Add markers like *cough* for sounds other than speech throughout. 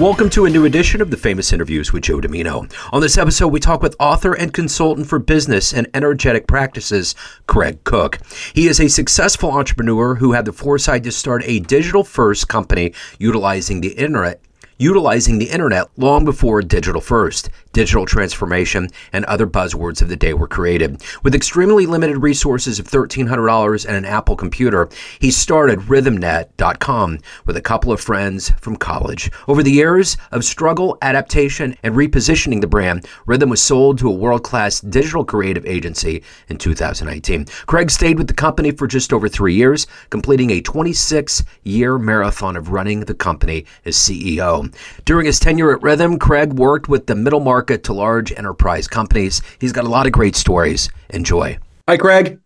Welcome to a new edition of the Famous Interviews with Joe Dimino. On this episode, we talk with author and consultant for business and energetic practices, Craig Cooke. He is a successful entrepreneur who had the foresight to start a digital first company utilizing the internet utilizing the internet long before digital first, digital transformation, and other buzzwords of the day were created. With extremely limited resources of $1,300 and an Apple computer, he started RhythmNet.com with a couple of friends from college. Over the years of struggle, adaptation, and repositioning the brand, Rhythm was sold to a world class digital creative agency in 2019. Craig stayed with the company for just over three years, completing a 26 year marathon of running the company as CEO. During his tenure at Rhythm, Craig worked with the middle market to large enterprise companies. He's got a lot of great stories. Enjoy. Hi, Craig.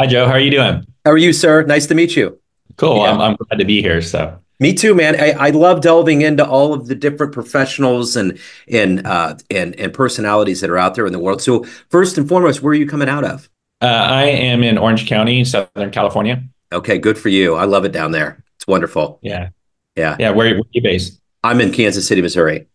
Hi, Joe. How are you doing? How are you, sir? Nice to meet you. Cool. Yeah. I'm, I'm glad to be here. So me too, man. I, I, love delving into all of the different professionals and and uh, and and personalities that are out there in the world. So first and foremost, where are you coming out of? Uh, I am in Orange County, Southern California. Okay, good for you. I love it down there. It's wonderful. Yeah, yeah, yeah. Where, where are you based? I'm in Kansas City, Missouri.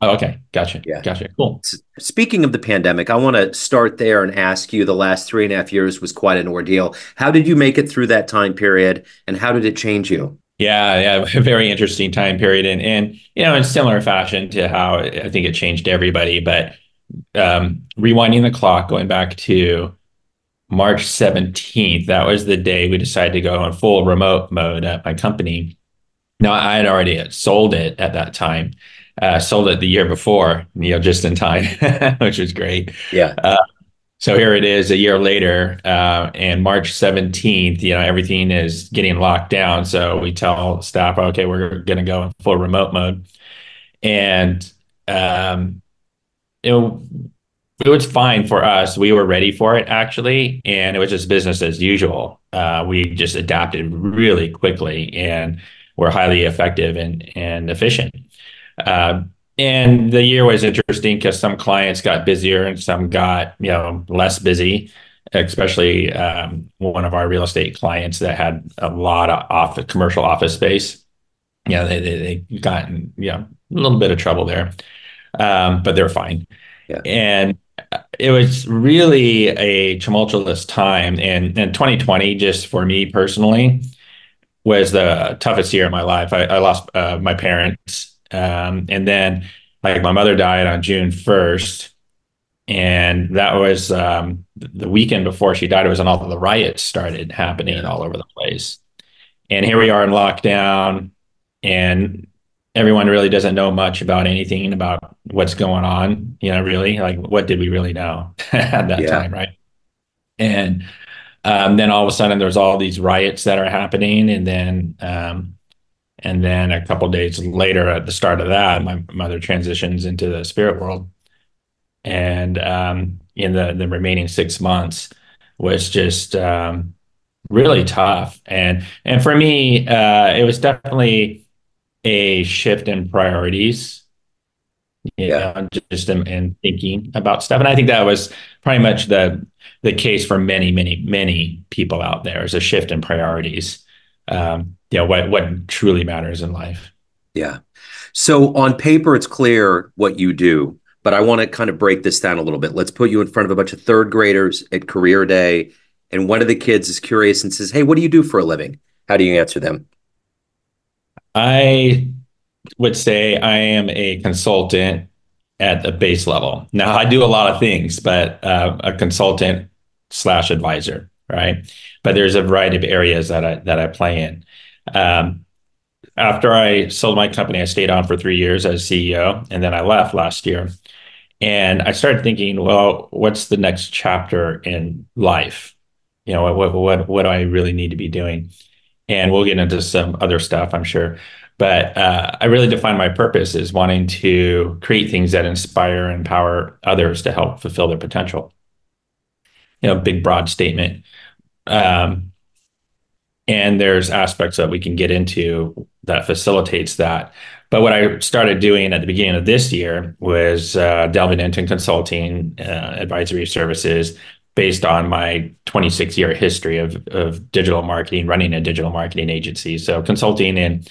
Oh, okay. Gotcha. Yeah. Gotcha. Cool. Speaking of the pandemic, I want to start there and ask you the last three and a half years was quite an ordeal. How did you make it through that time period and how did it change you? Yeah, yeah, *laughs* very interesting time period. And and you know, in similar fashion to how I think it changed everybody, but um, rewinding the clock, going back to March 17th, that was the day we decided to go in full remote mode at my company. Now I had already sold it at that time. Uh, sold it the year before, you know, just in time, *laughs* which was great. Yeah. Uh, so here it is a year later, uh, and March 17th, you know, everything is getting locked down. So we tell staff, okay, we're going to go in full remote mode. And, um, it, it was fine for us. We were ready for it actually. And it was just business as usual. Uh, we just adapted really quickly and were highly effective and, and efficient. Uh, and the year was interesting because some clients got busier and some got you know less busy especially um, one of our real estate clients that had a lot of office, commercial office space. Yeah they, they, they got in yeah a little bit of trouble there um, but they're fine. Yeah. and it was really a tumultuous time and, and 2020 just for me personally was the toughest year of my life. I, I lost uh, my parents um, and then like my mother died on June 1st. And that was um, the weekend before she died. It was when all the riots started happening all over the place. And here we are in lockdown, and everyone really doesn't know much about anything about what's going on. You know, really, like what did we really know *laughs* at that yeah. time, right? And um, then all of a sudden, there's all these riots that are happening, and then um, and then a couple days later, at the start of that, my mother transitions into the spirit world. And um, in the, the remaining six months was just um, really tough. And and for me, uh, it was definitely a shift in priorities. yeah, know, just in, in thinking about stuff. And I think that was pretty much the the case for many, many, many people out there is a shift in priorities. Um, you know what what truly matters in life. Yeah. So on paper it's clear what you do but i want to kind of break this down a little bit. Let's put you in front of a bunch of third graders at career day and one of the kids is curious and says hey what do you do for a living? How do you answer them? I would say i am a consultant at the base level. Now i do a lot of things but uh, a consultant slash advisor right? But there's a variety of areas that i that i play in um, after I sold my company, I stayed on for three years as CEO, and then I left last year. And I started thinking, well, what's the next chapter in life? You know, what what what do I really need to be doing? And we'll get into some other stuff, I'm sure. But uh, I really define my purpose as wanting to create things that inspire and empower others to help fulfill their potential. You know, big broad statement. Um, and there's aspects that we can get into that facilitates that but what i started doing at the beginning of this year was uh, delving into consulting uh, advisory services based on my 26 year history of, of digital marketing running a digital marketing agency so consulting in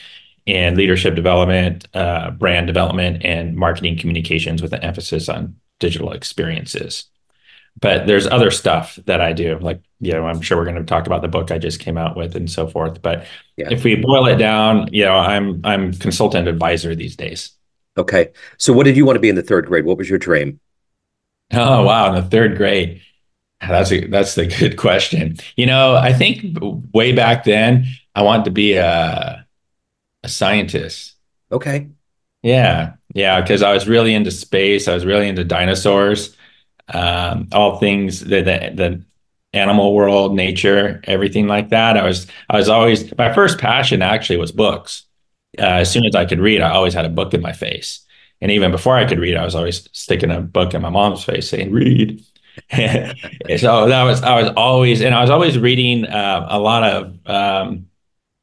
in leadership development, uh, brand development, and marketing communications with an emphasis on digital experiences. But there's other stuff that I do, like you know, I'm sure we're going to talk about the book I just came out with and so forth. But yeah. if we boil it down, you know, I'm I'm consultant advisor these days. Okay, so what did you want to be in the third grade? What was your dream? Oh wow, in the third grade. That's a that's a good question. You know, I think way back then I wanted to be a a scientist. Okay. Yeah, yeah, because I was really into space. I was really into dinosaurs, um, all things the, the the animal world, nature, everything like that. I was I was always my first passion actually was books. Uh, as soon as I could read, I always had a book in my face. And even before I could read, I was always sticking a book in my mom's face saying, read. *laughs* so that was, I was always, and I was always reading uh, a lot of um,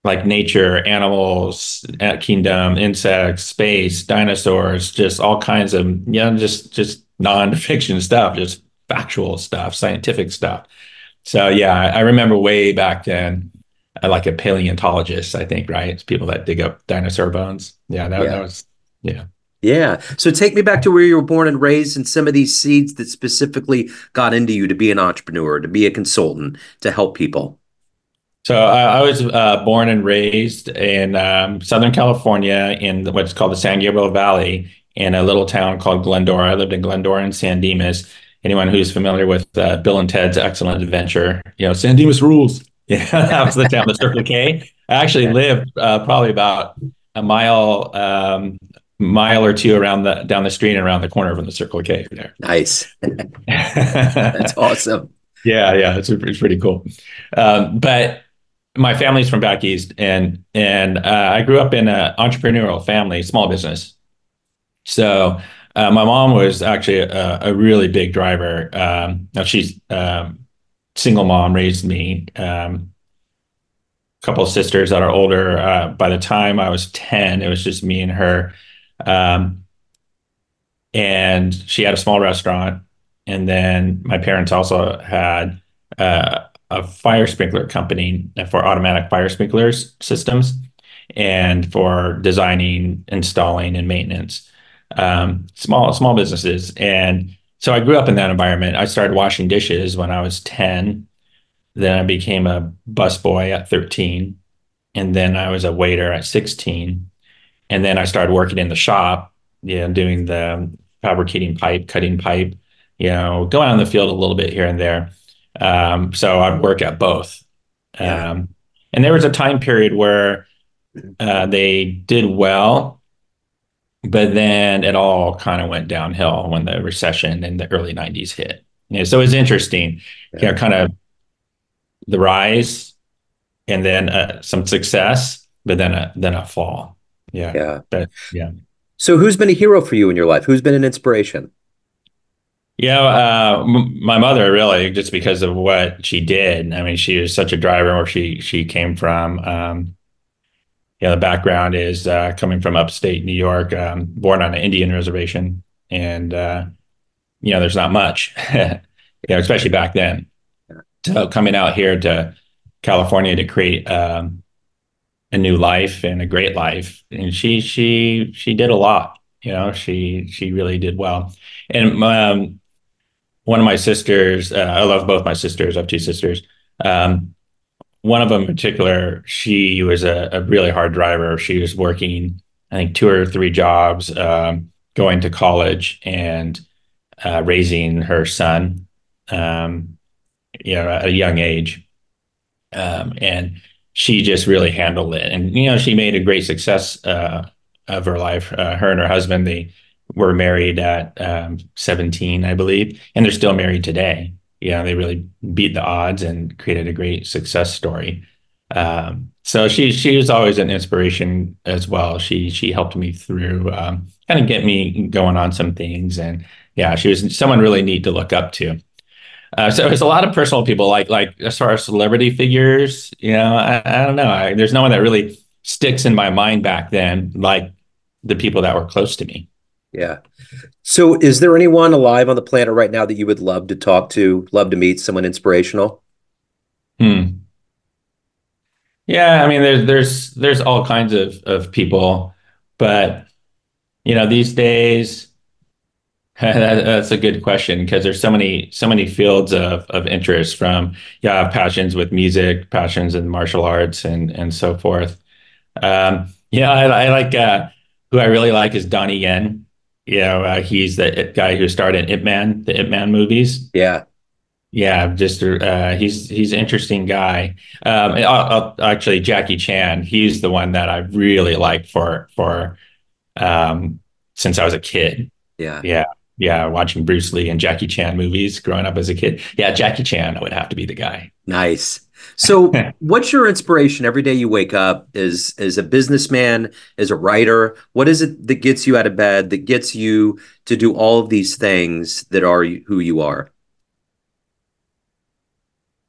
like nature, animals, uh, kingdom, insects, space, dinosaurs, just all kinds of, you know, just, just non-fiction stuff, just factual stuff, scientific stuff. So yeah, I remember way back then, uh, like a paleontologist, I think, right? It's people that dig up dinosaur bones. Yeah, that, yeah. that was, yeah. Yeah. So take me back to where you were born and raised and some of these seeds that specifically got into you to be an entrepreneur, to be a consultant, to help people. So I, I was uh, born and raised in um, Southern California in what's called the San Gabriel Valley in a little town called Glendora. I lived in Glendora and San Dimas. Anyone who's familiar with uh, Bill and Ted's Excellent Adventure, you know, San Dimas rules. *laughs* Yeah, that was the town, the Circle K. I actually lived uh, probably about a mile um, mile or two around the down the street and around the corner from the Circle K there. Nice. *laughs* That's awesome. Yeah, yeah, it's, it's pretty cool. Um, but my family's from back east, and and uh, I grew up in an entrepreneurial family, small business. So uh, my mom was actually a, a really big driver. Um, now she's um, single mom, raised me. Um, a couple of sisters that are older. Uh, by the time I was ten, it was just me and her. Um, and she had a small restaurant. And then my parents also had uh, a fire sprinkler company for automatic fire sprinklers systems and for designing, installing, and maintenance. Um, small small businesses. And so I grew up in that environment. I started washing dishes when I was 10. Then I became a busboy at 13. And then I was a waiter at 16 and then I started working in the shop, you know, doing the fabricating pipe, cutting pipe, you know, going on the field a little bit here and there. Um, so I'd work at both. Yeah. Um, and there was a time period where uh, they did well, but then it all kind of went downhill when the recession in the early 90s hit. You know, so it's interesting, yeah. you know, kind of the rise and then uh, some success, but then a, then a fall. Yeah. Yeah. But, yeah. So who's been a hero for you in your life? Who's been an inspiration? Yeah, uh, m- my mother really, just because of what she did. I mean, she was such a driver where she she came from. Um, yeah, the background is uh, coming from upstate New York, um, born on an Indian reservation, and uh, you know, there's not much, *laughs* you know, especially back then. So coming out here to California to create um, a new life and a great life. And she she she did a lot. You know, she she really did well. And um, one of my sisters, uh, I love both my sisters. I have two sisters. Um, one of them in particular, she was a, a, really hard driver. She was working, I think, two or three jobs, um, going to college and uh, raising her son, um, you know, at a young age. Um, and she just really handled it. And, you know, she made a great success uh, of her life. Uh, her and her husband, they were married at um, 17, I believe, and they're still married today. You know, they really beat the odds and created a great success story. Um, so she she was always an inspiration as well. She she helped me through um, kind of get me going on some things, and yeah, she was someone really neat to look up to. Uh, so there's a lot of personal people, like like as far as celebrity figures, you know, I, I don't know. I, there's no one that really sticks in my mind back then, like the people that were close to me. Yeah. So, is there anyone alive on the planet right now that you would love to talk to, love to meet, someone inspirational? Hmm. Yeah, I mean, there's there's there's all kinds of of people, but you know, these days, that, *laughs* that's a good question because there's so many so many fields of of interest from yeah, passions with music, passions in martial arts, and and so forth. Um, yeah, I, I like uh, who I really like is Donnie Yen. You know, uh, he's the guy who started Ip Man, the Ip Man movies. Yeah. Yeah, just uh, he's he's an interesting guy. Um, I'll, I'll, actually, Jackie Chan, he's the one that I really like for for um, since I was a kid. Yeah, yeah, yeah. Watching Bruce Lee and Jackie Chan movies growing up as a kid. Yeah, Jackie Chan would have to be the guy. Nice. So, *laughs* what's your inspiration every day you wake up? As as a businessman, as a writer, what is it that gets you out of bed? That gets you to do all of these things that are who you are?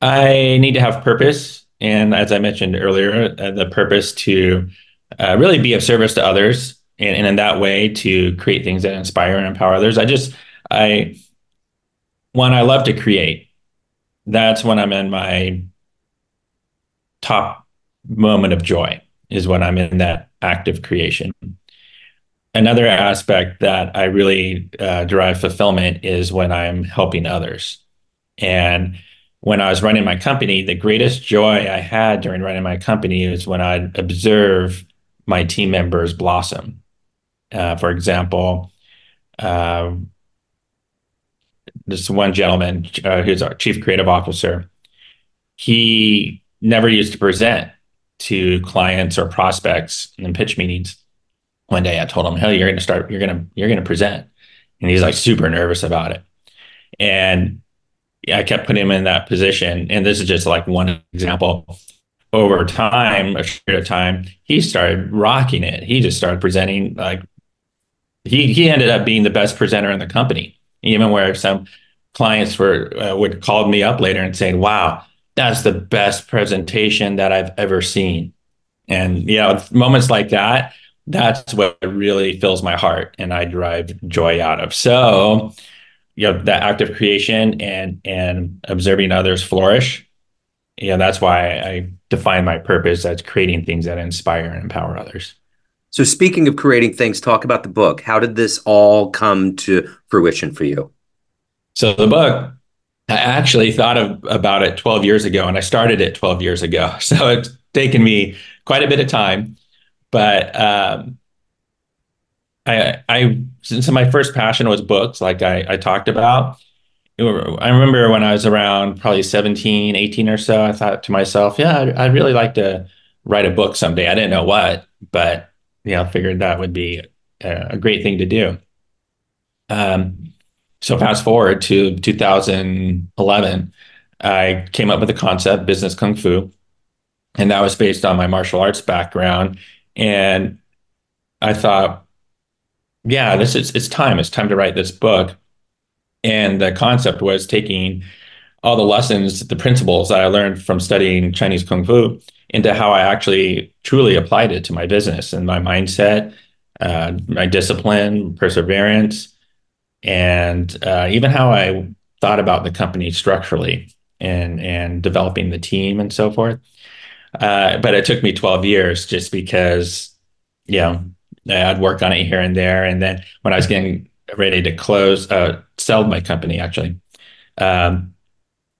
I need to have purpose. And as I mentioned earlier, uh, the purpose to uh, really be of service to others and, and in that way to create things that inspire and empower others. I just, I, when I love to create, that's when I'm in my top moment of joy, is when I'm in that active creation. Another aspect that I really uh, derive fulfillment is when I'm helping others. And when I was running my company, the greatest joy I had during running my company is when I'd observe my team members blossom. Uh, for example, uh, this one gentleman uh, who's our chief creative officer, he never used to present to clients or prospects in pitch meetings. One day I told him, "Hey, you're to start. You're to you're to present," and he's like super nervous about it. And I kept putting him in that position. And this is just like one example. Over time, a period of time, he started rocking it. He just started presenting like he he ended up being the best presenter in the company. Even where some clients were uh, would call me up later and saying, "Wow, that's the best presentation that I've ever seen." And you know, moments like that, that's what really fills my heart and I derive joy out of. So you know that act of creation and and observing others flourish yeah that's why i define my purpose as creating things that inspire and empower others so speaking of creating things talk about the book how did this all come to fruition for you so the book i actually thought of about it 12 years ago and i started it 12 years ago *laughs* so it's taken me quite a bit of time but um, I, I since my first passion was books, like I, I talked about. I remember when I was around probably 17, 18 or so, I thought to myself, yeah, I'd, I'd really like to write a book someday. I didn't know what, but you know, figured that would be a, a great thing to do. Um, so fast forward to 2011, I came up with the concept business kung fu, and that was based on my martial arts background. And I thought, yeah, this is it's time. It's time to write this book. And the concept was taking all the lessons, the principles that I learned from studying Chinese Kung Fu into how I actually truly applied it to my business and my mindset, uh, my discipline, perseverance, and uh, even how I thought about the company structurally and and developing the team and so forth. Uh, but it took me 12 years just because, you know, I'd work on it here and there. And then when I was getting ready to close, uh, sell my company, actually, um,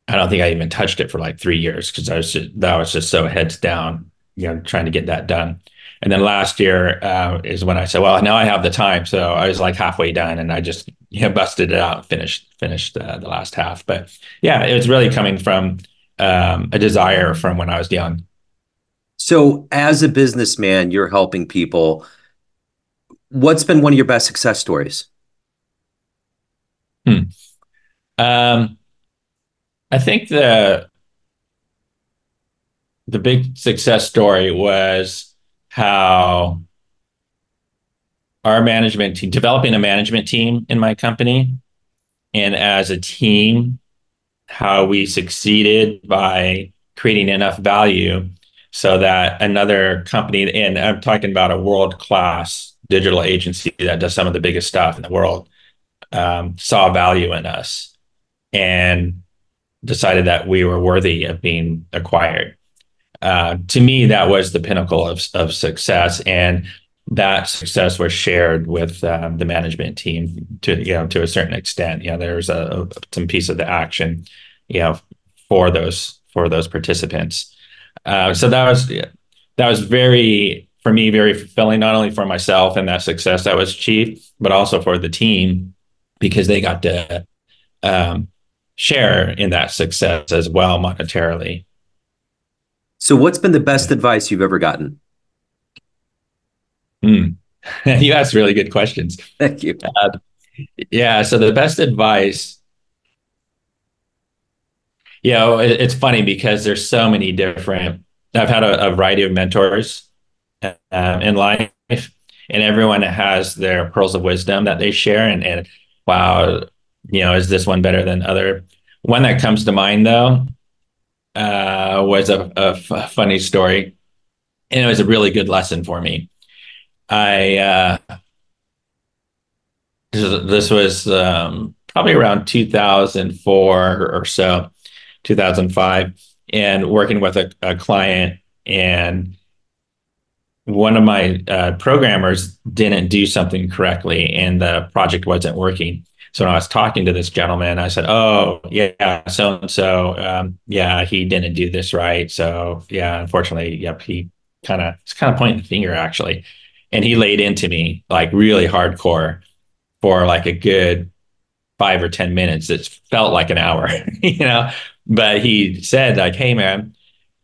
I don't think I even touched it for like three years because I was just, that was just so heads down, you know, trying to get that done. And then last year uh, is when I said, well, now I have the time. So I was like halfway done and I just, you know, busted it out and finished, finished uh, the last half. But yeah, it was really coming from um, a desire from when I was young. So as a businessman, you're helping people what's been one of your best success stories? Hmm. Um, I think the the big success story was how our management team developing a management team in my company and as a team how we succeeded by creating enough value so that another company and i'm talking about a world class digital agency that does some of the biggest stuff in the world um, saw value in us and decided that we were worthy of being acquired. Uh, to me, that was the pinnacle of, of success. And that success was shared with um, the management team to you know to a certain extent. You know, there's a, a, some piece of the action, you know, for those for those participants. Uh, so that was that was very for me very fulfilling, not only for myself and that success that was achieved, but also for the team because they got to um, share in that success as well monetarily. So, what's been the best advice you've ever gotten? Mm. *laughs* you ask really good questions. Thank you. Uh, yeah. So, the best advice, you know, it, it's funny because there's so many different, I've had a, a variety of mentors uh, in life, and everyone has their pearls of wisdom that they share. And, and wow, you know, is this one better than other? One that comes to mind though uh, was a, funny story, and it was a really good lesson for me. I uh, this, this was um, probably around 2004 or so, 2005, and working with a, a client. And one of my uh, programmers didn't do something correctly and the project wasn't working so when I was talking to this gentleman, I said, "Oh, yeah, so and so, yeah, he didn't do this right. So yeah, unfortunately, yep, he kind of it's kind of pointing the finger actually, and he laid into me like really hardcore for like a good five or ten minutes. It felt like an hour, *laughs* you know. But he said like, "Hey, man."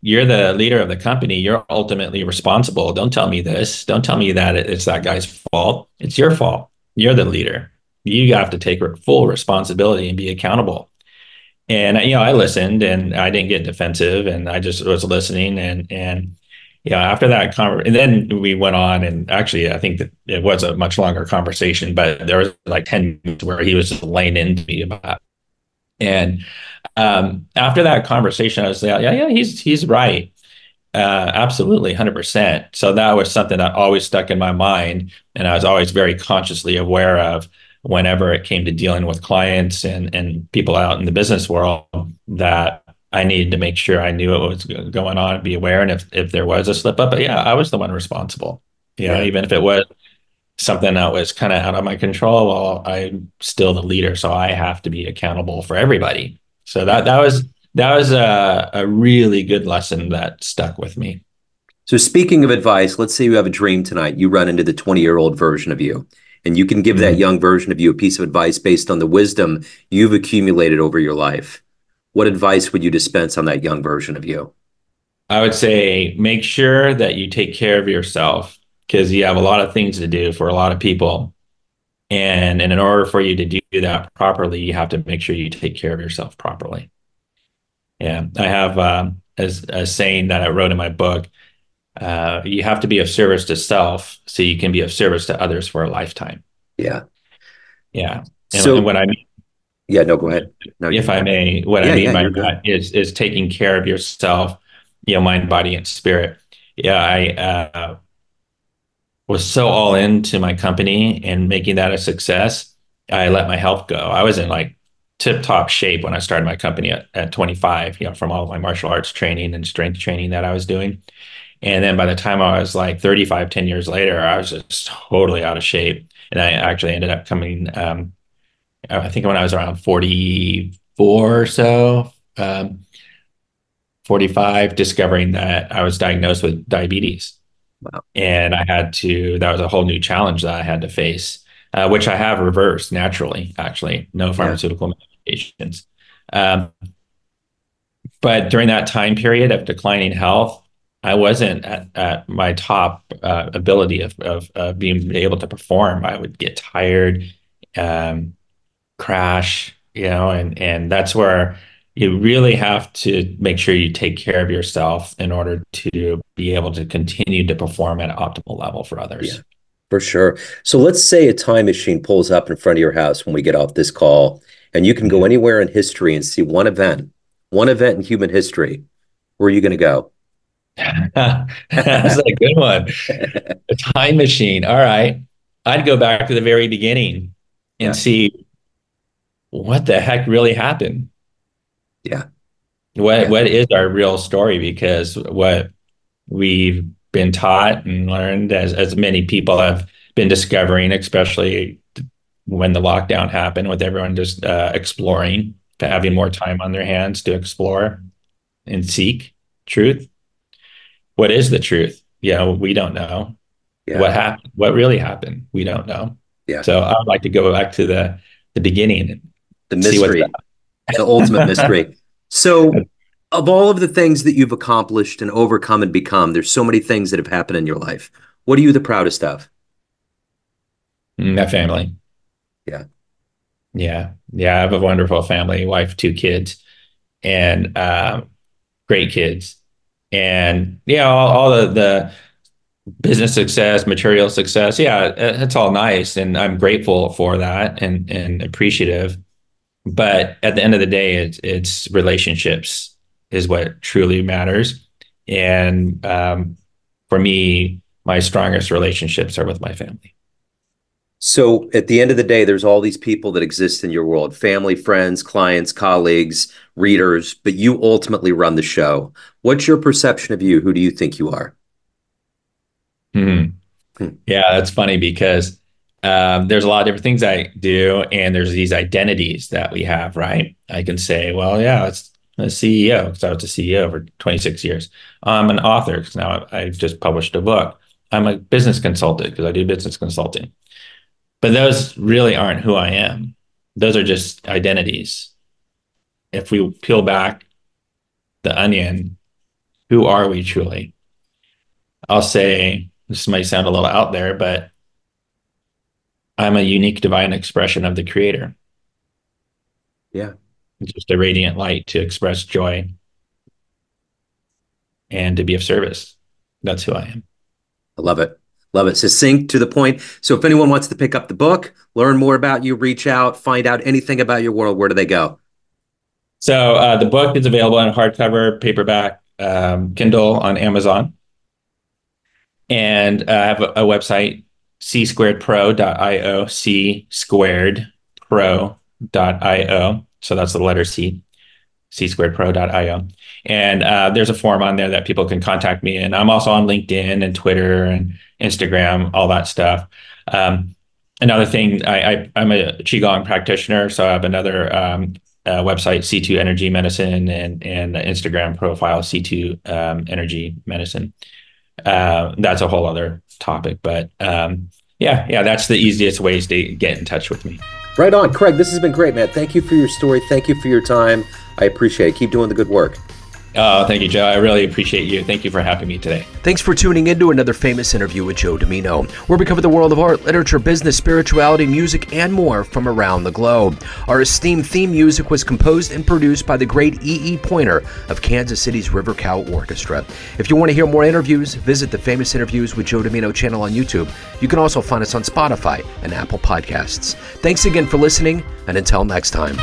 You're the leader of the company. You're ultimately responsible. Don't tell me this. Don't tell me that it's that guy's fault. It's your fault. You're the leader you have to take full responsibility and be accountable. And you know, I listened and I didn't get defensive, and I just was listening. And and yeah, after that conversation, and then we went on, and actually, I think that it was a much longer conversation, but there was like ten minutes where he was just laying into me about. And um, after that conversation, I was like, yeah, yeah, he's he's right. Uh, absolutely, 100%. So that was something that always stuck in my mind. And I was always very consciously aware of whenever it came to dealing with clients and, and people out in the business world that I needed to make sure I knew what was going on and be aware. And if, if there was a slip up, but yeah, I was the one responsible, you know, yeah. even if it was something that was kind of out of my control, well, I'm still the leader. So I have to be accountable for everybody. So that, that was, that was a, a really good lesson that stuck with me. So speaking of advice, let's say you have a dream tonight, you run into the 20 year old version of you and you can give mm-hmm. that young version of you a piece of advice based on the wisdom you've accumulated over your life. What advice would you dispense on that young version of you? I would say make sure that you take care of yourself because you have a lot of things to do for a lot of people. And, and in order for you to do that properly, you have to make sure you take care of yourself properly. Yeah, I have um, as a saying that I wrote in my book uh, you have to be of service to self so you can be of service to others for a lifetime. Yeah. Yeah. And, so, and what I mean, yeah, no, go ahead. No, if I may, what yeah, I mean yeah, by that is, is taking care of yourself, you know, mind, body, and spirit. Yeah. I, uh, was so all into my company and making that a success. I let my health go. I was in like tip top shape when I started my company at, at 25, you know, from all my martial arts training and strength training that I was doing. And then by the time I was like 35, 10 years later, I was just totally out of shape. And I actually ended up coming, um, I think when I was around 44 or so, um, 45, discovering that I was diagnosed with diabetes. Wow. And I had to, that was a whole new challenge that I had to face, uh, which I have reversed naturally, actually, no pharmaceutical yeah. medications. Um, but during that time period of declining health, I wasn't at, at my top uh, ability of, of uh, being able to perform. I would get tired, um, crash, you know, and and that's where you really have to make sure you take care of yourself in order to be able to continue to perform at an optimal level for others. Yeah, for sure. So let's say a time machine pulls up in front of your house when we get off this call, and you can go anywhere in history and see one event, one event in human history. Where are you going to go? *laughs* That's a good one. A time machine. All right. I'd go back to the very beginning and yeah. see what the heck really happened. Yeah. What what is our real story? Because what we've been taught and learned, as as many people have been discovering, especially when the lockdown happened, with everyone just uh, exploring, having more time on their hands to explore and seek truth. What is the truth? Yeah, we don't know. Yeah. What happened? What really happened? We don't know. Yeah. So I would like to go back to the the beginning, the mystery, the ultimate mystery. *laughs* So, of all of the things that you've accomplished and overcome and become, there's so many things that have happened in your life. What are you the proudest of? Mm, my family. Yeah. Yeah. Yeah. I have a wonderful family, wife, two kids, and um, great kids. And yeah, all, all the, the business success, material success. Yeah, it's all nice. And I'm grateful for that and, and appreciative. But at the end of the day, it's, it's relationships is what truly matters. And um, for me, my strongest relationships are with my family. So at the end of the day, there's all these people that exist in your world family, friends, clients, colleagues, readers, but you ultimately run the show. What's your perception of you? Who do you think you are? Hmm. hmm. Yeah, that's funny because um, there's a lot of different things I do, and there's these identities that we have, right? I can say, well, yeah, it's a CEO because I was a CEO for 26 years. I'm an author because now I, I just published a book. I'm a business consultant because I do business consulting. But those really aren't who I am. Those are just identities. If we peel back the onion, who are we truly? I'll say this might sound a little out there, but I'm a unique divine expression of the creator. Yeah. Just a radiant light to express joy and to be of service. That's who I am. I love it. Love it. Succinct to the point. So if anyone wants to pick up the book, learn more about you, reach out, find out anything about your world, where do they go? So uh, the book is available in hardcover, paperback, um, Kindle on Amazon. And uh, I have a, a website, c squared pro.io, c squared pro.io. So that's the letter C, c squared pro.io. And uh, there's a form on there that people can contact me. And I'm also on LinkedIn and Twitter and Instagram, all that stuff. Um, another thing, I, I, am a Qigong practitioner, so I have another um, uh, website, C2 Energy Medicine, and, and Instagram profile, C2 um, Energy Medicine. Uh, that's a whole other topic, but um, yeah, yeah, that's the easiest ways to get in touch with me. Right on, Craig. This has been great, man. Thank you for your story. Thank you for your time. I appreciate it. Keep doing the good work. Oh, thank you, Joe. I really appreciate you. Thank you for having me today. Thanks for tuning in to another famous interview with Joe Dimino, where we cover the world of art, literature, business, spirituality, music, and more from around the globe. Our esteemed theme music was composed and produced by the great E. E. Pointer of Kansas City's River Cow Orchestra. If you want to hear more interviews, visit the Famous Interviews with Joe Dimino channel on YouTube. You can also find us on Spotify and Apple Podcasts. Thanks again for listening, and until next time.